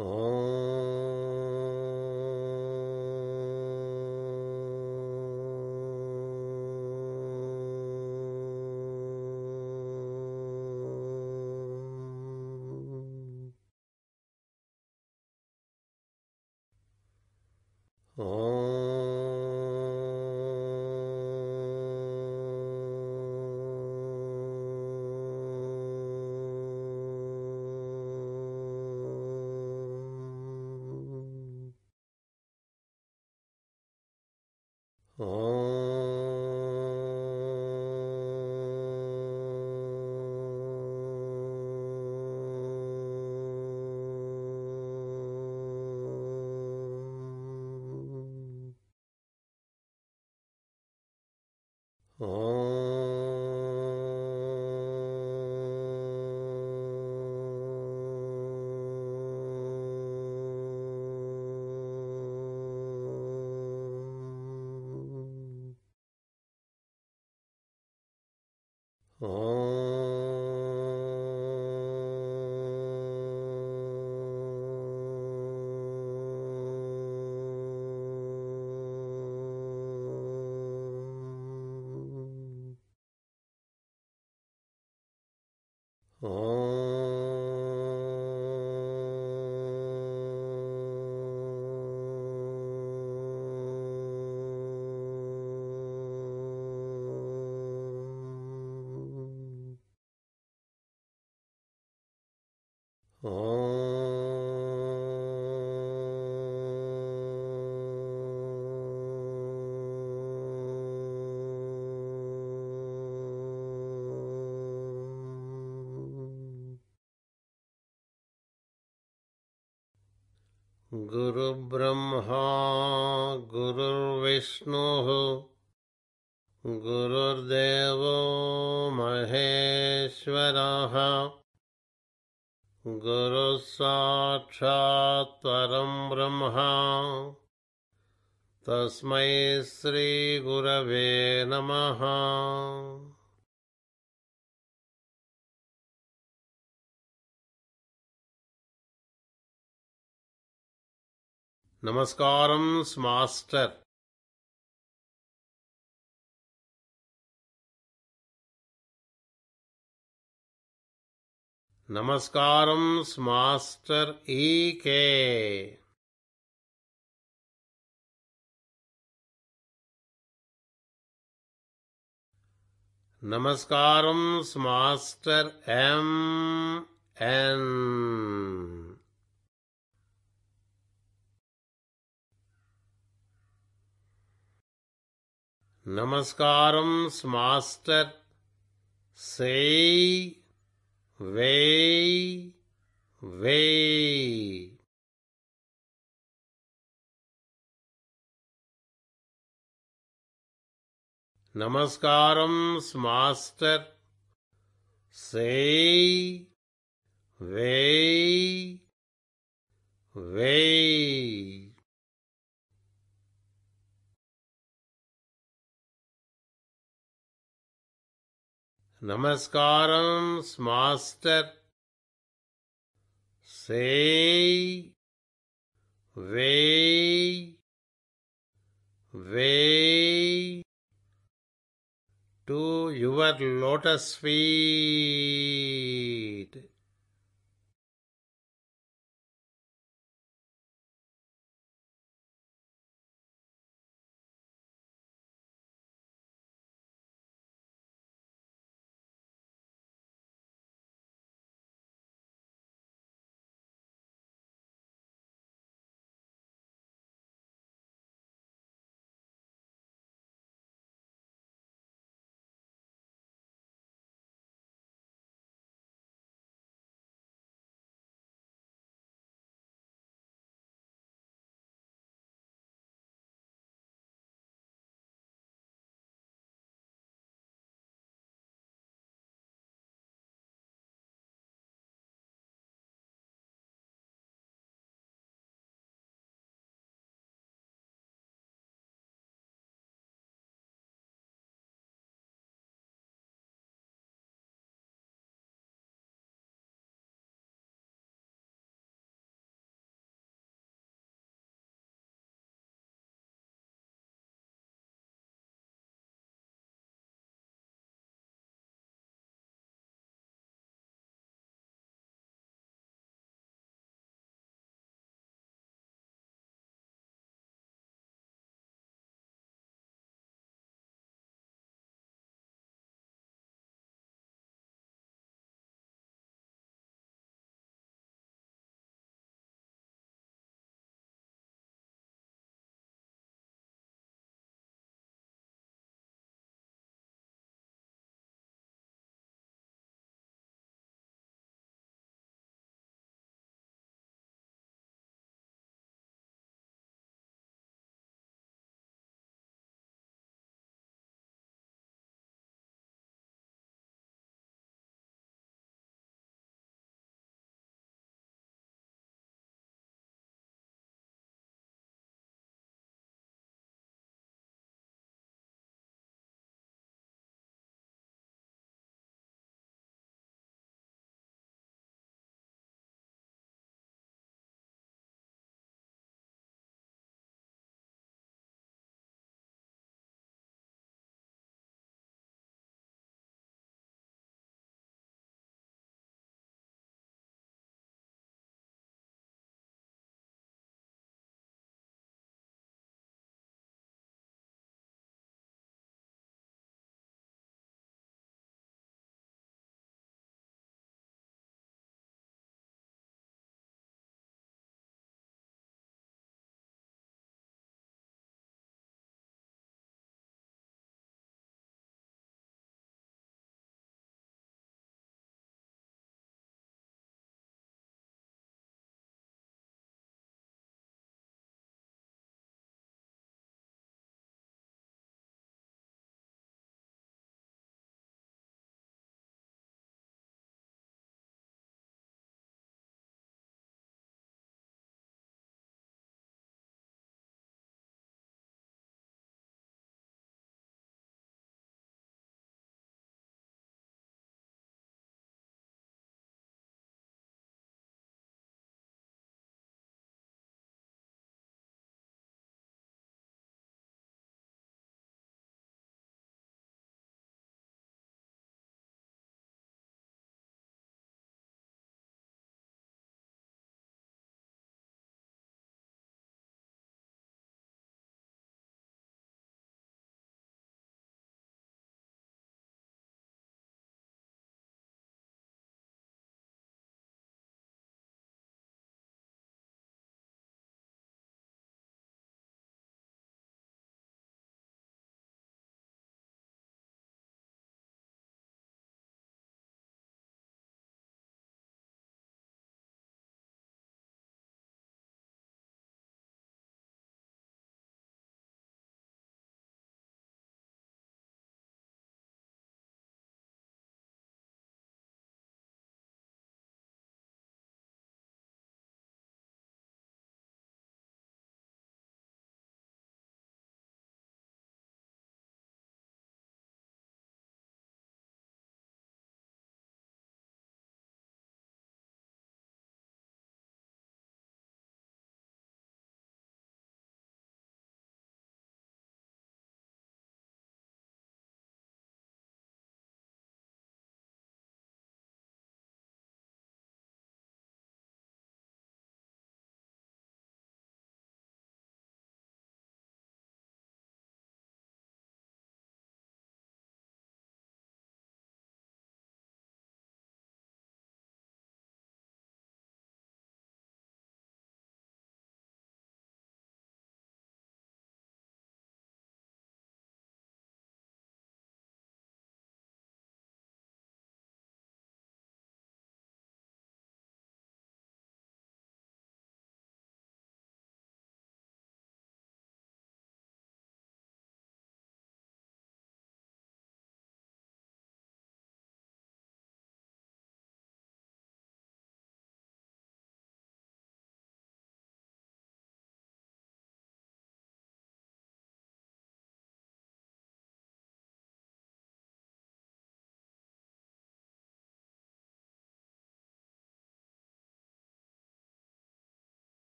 Oh. गुरुब्रह्मा गुरुर्विष्णुः गुरुर्देवो महेश्वरः गुरुः साक्षात् परं ब्रह्मा। तस्मै श्रीगुरवे नमः Namaskarams, Master. Namaskarams, Master E.K. Namaskaram Master M. N. Namaskaram, Master. Say, way, way. Namaskaram, Master. Say, way, way. Namaskaram, Master. Say, way, way to your lotus feet.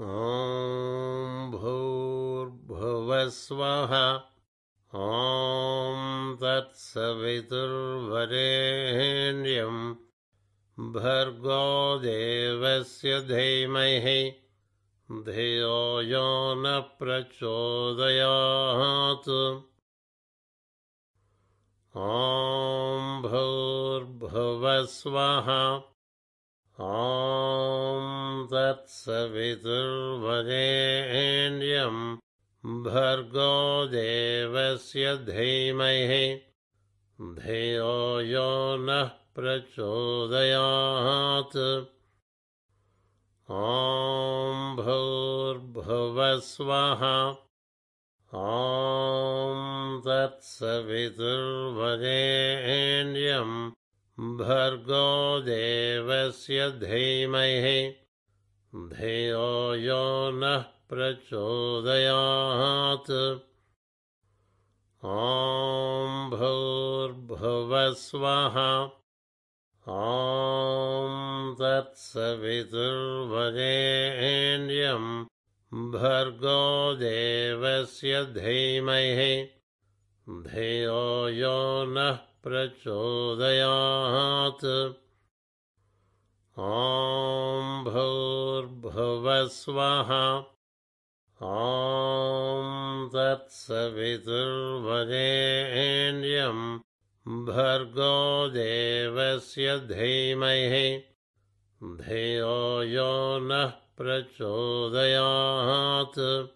ॐ भूर्भुवस्वः। ॐ तत्सवितुर्वरेण्यम् भर्गो देवस्य धीमहि। धियो यो न प्रचोदयात्। ॐ भूर्भुवस्वः ॐ तत्सवितुर्वरेण्यम् भर्गो देवस्य धीमहि। धियो यो नः प्रचोदयात्। ॐ भूर्भुवस्वः। ॐ तत्सवितुर्वरेण्यम् भर्गो देवस्य धीमहि। धियो यो नः प्रचोदयात्। ॐ भूर्भुवस्वः। ॐ तत्सवितुर्वरेण्यम् भर्गो देवस्य धीमहि यो नः प्रचोदयात्। ॐ भूर्भुवस्वः। ॐ तत्सवितुर्वरेण्यम् भर्गो देवस्य धीमहि। धियो यो नः प्रचोदयात्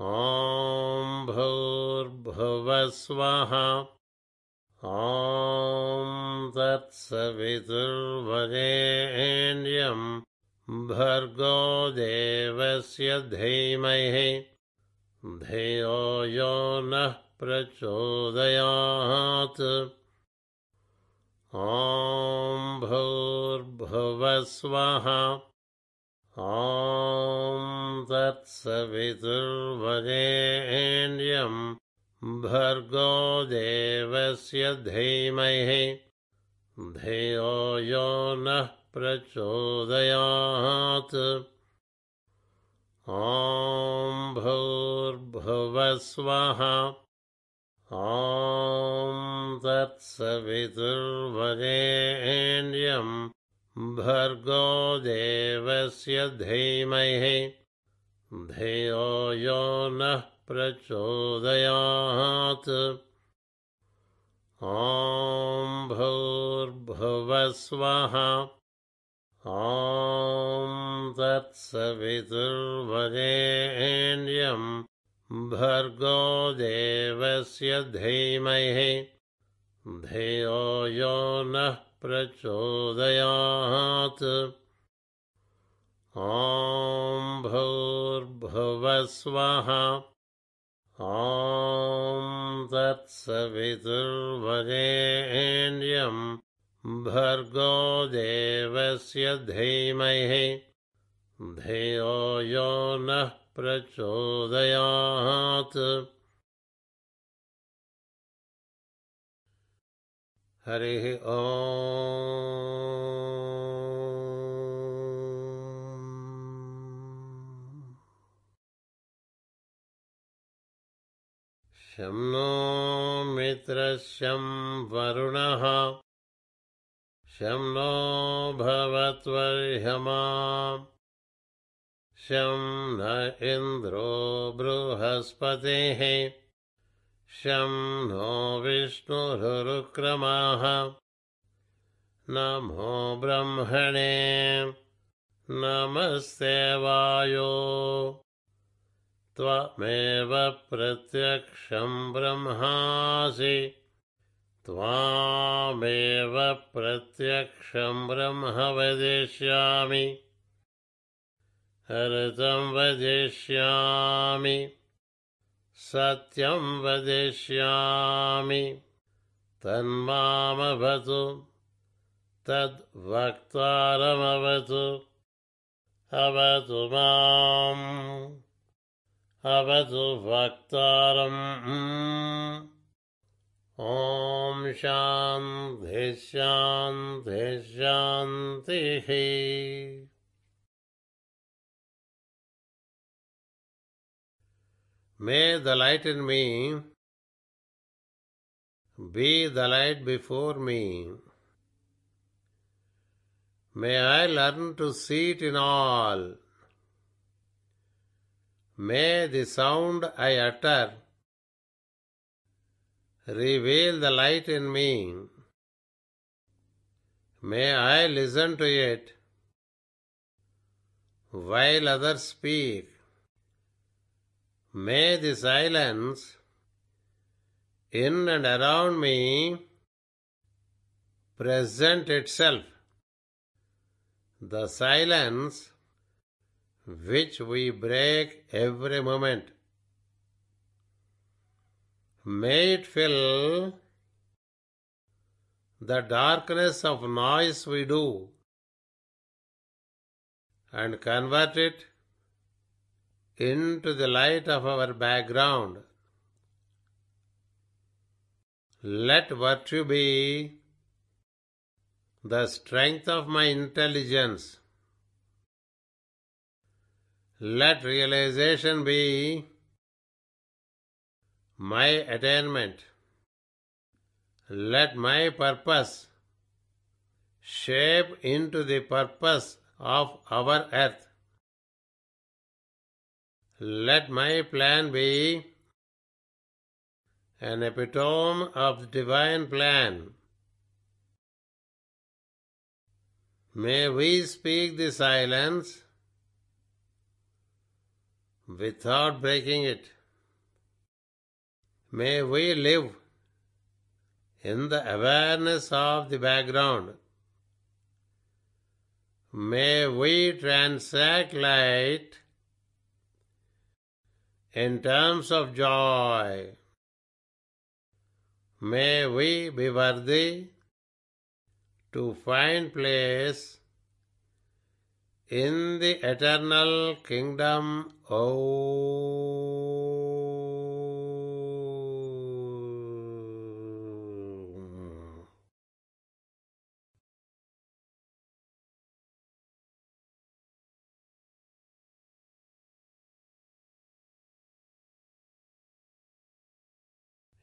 ॐ भूर्भुवस्वः। ॐ तत्सवितुर्वरेण्यम् भर्गो देवस्य धीमहि। धियो यो नः प्रचोदयात्। ॐ भूर्भुवस्वः ॐ तत्सवितुर्वरेण्यम् भर्गो देवस्य धीमहि। धियो यो नः प्रचोदयात्। ॐ भूर्भुवस्वः। ॐ तत्सवितुर्वरेण्यम् भर्गो देवस्य धीमहि धियो यो नः प्रचोदयात्। ॐ भूर्भुवस्वः ॐ तत्सवितुर्वरेण्यम् भर्गो देवस्य धीमहि धियो यो नः प्रचोदयात्। ॐ भूर्भुवस्वः। ॐ तत्सवितुर्वरेण्यम् भर्गो देवस्य धीमहि। धियो यो नः प्रचोदयात् हरिः ओ शं नो मित्रशं वरुणः शं नो भवत्वर्हमा शं न इन्द्रो बृहस्पतिः। शं नो विष्णुरुक्रमाः नमो ब्रह्मणे नमस्ते वायो। त्वमेव प्रत्यक्षं ब्रह्मासि। त्वामेव प्रत्यक्षं ब्रह्म वदिष्यामि। हरतं वदिष्यामि सत्यं वदिष्यामि। तन्मामवतु। तद्वक्तारमवतु। अवतु माम्। अवतु वक्तारम्। ॐ शान्तिः May the light in me be the light before me. May I learn to see it in all. May the sound I utter reveal the light in me. May I listen to it while others speak. May the silence in and around me present itself. The silence which we break every moment. May it fill the darkness of noise we do and convert it into the light of our background. Let virtue be the strength of my intelligence. Let realization be my attainment. Let my purpose shape into the purpose of our earth. Let my plan be an epitome of the divine plan. May we speak the silence without breaking it. May we live in the awareness of the background. May we transact light in terms of joy. May we be worthy to find place in the eternal kingdom. Oh.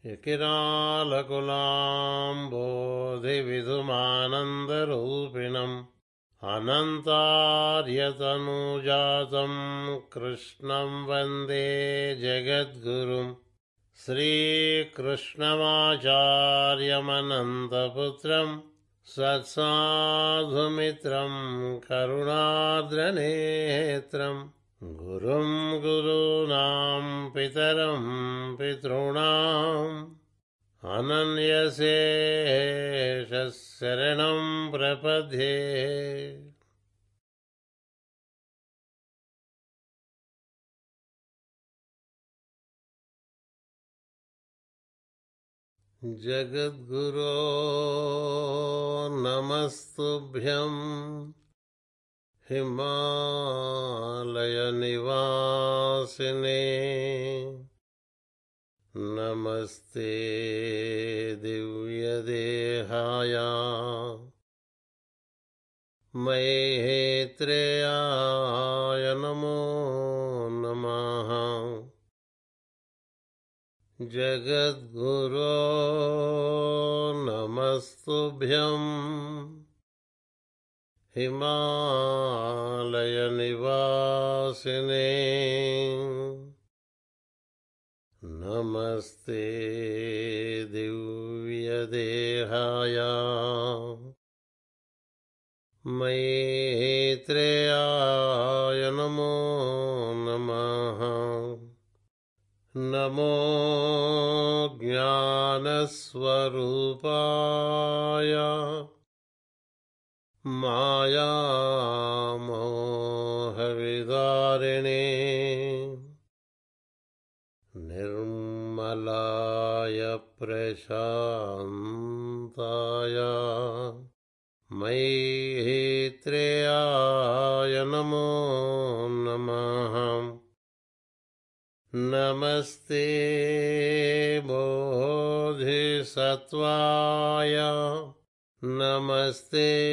यकिरालकुलाम्बोधिविधुमानन्दरूपिणम् अनन्तार्यतनुजातं कृष्णं वन्दे जगद्गुरुम् श्रीकृष्णमाचार्यमनन्तपुत्रम् सत्साधुमित्रं करुणार्द्रनेत्रम् गुरुं गुरूणां पितरं पितॄणाम् अनन्यशेषशरणं प्रपद्ये जगद्गुरो नमस्तुभ्यम् हिमालयनिवासिने। नमस्ते दिव्यदेहाय। मयेत्रेयाय नमो नमः। जगद्गुरो नमस्तुभ्यम् हिमालयनिवासिने। नमस्ते दिव्यदेहाय। मयेत्रेयाय नमो नमः। नमो ज्ञानस्वरूपाय मायामोहविदारिणे निर्मलाय प्रशान्ताय मैत्रेयाय नमो नमः। नमस्ते बोधिसत्त्वाय नमस्ते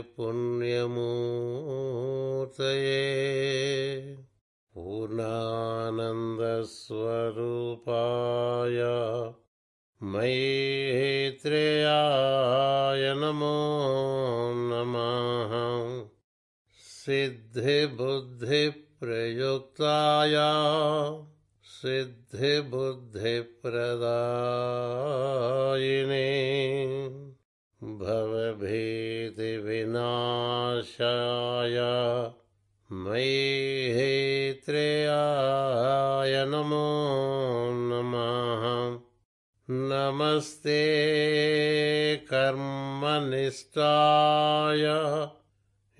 पुण्यमूर्तये। पूर्णानन्दस्वरूपाय मैत्रेयाय नमो नमः। सिद्धिबुद्धिप्रयुक्ताय सिद्धिबुद्धिप्रदायिने भवभीतिविनाशाय मयिहेत्रेयाय नमो नमः। नमस्ते कर्मनिष्ठाय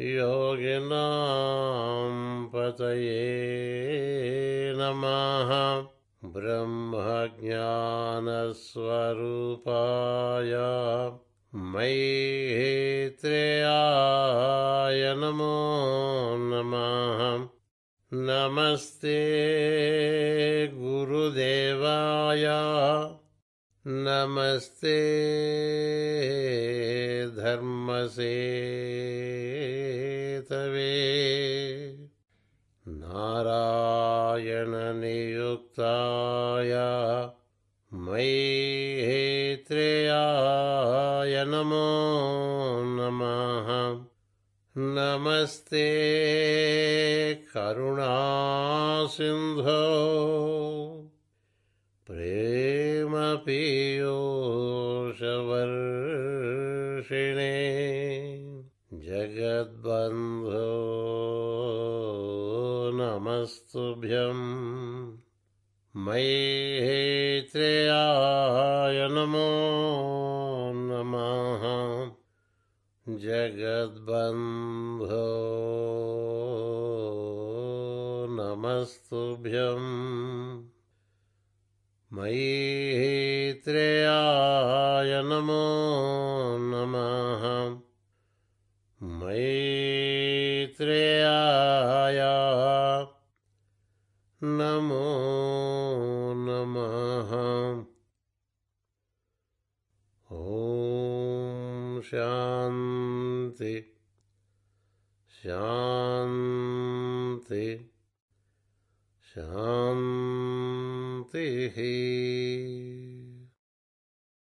योगिनां पतये नमः। ब्रह्मज्ञानस्वरूपाय मैत्रेयाय नमो नमः। नमस्ते गुरुदेवाय। नमस्ते धर्मसेतवे। नारायणनियुक्ताय मैत्रेयाय नमो नमः। नमस्ते करुणासिन्धो प्रेमपीयूषवर्षिणे जगद्बन्धो नमस्तुभ्यम् मैत्रेयाय जगद्बन्धो नमस्तुभ्यम् मैत्रेयाय नमो नमः। मैत्रेयाय नमो शान्ति। शान्तिः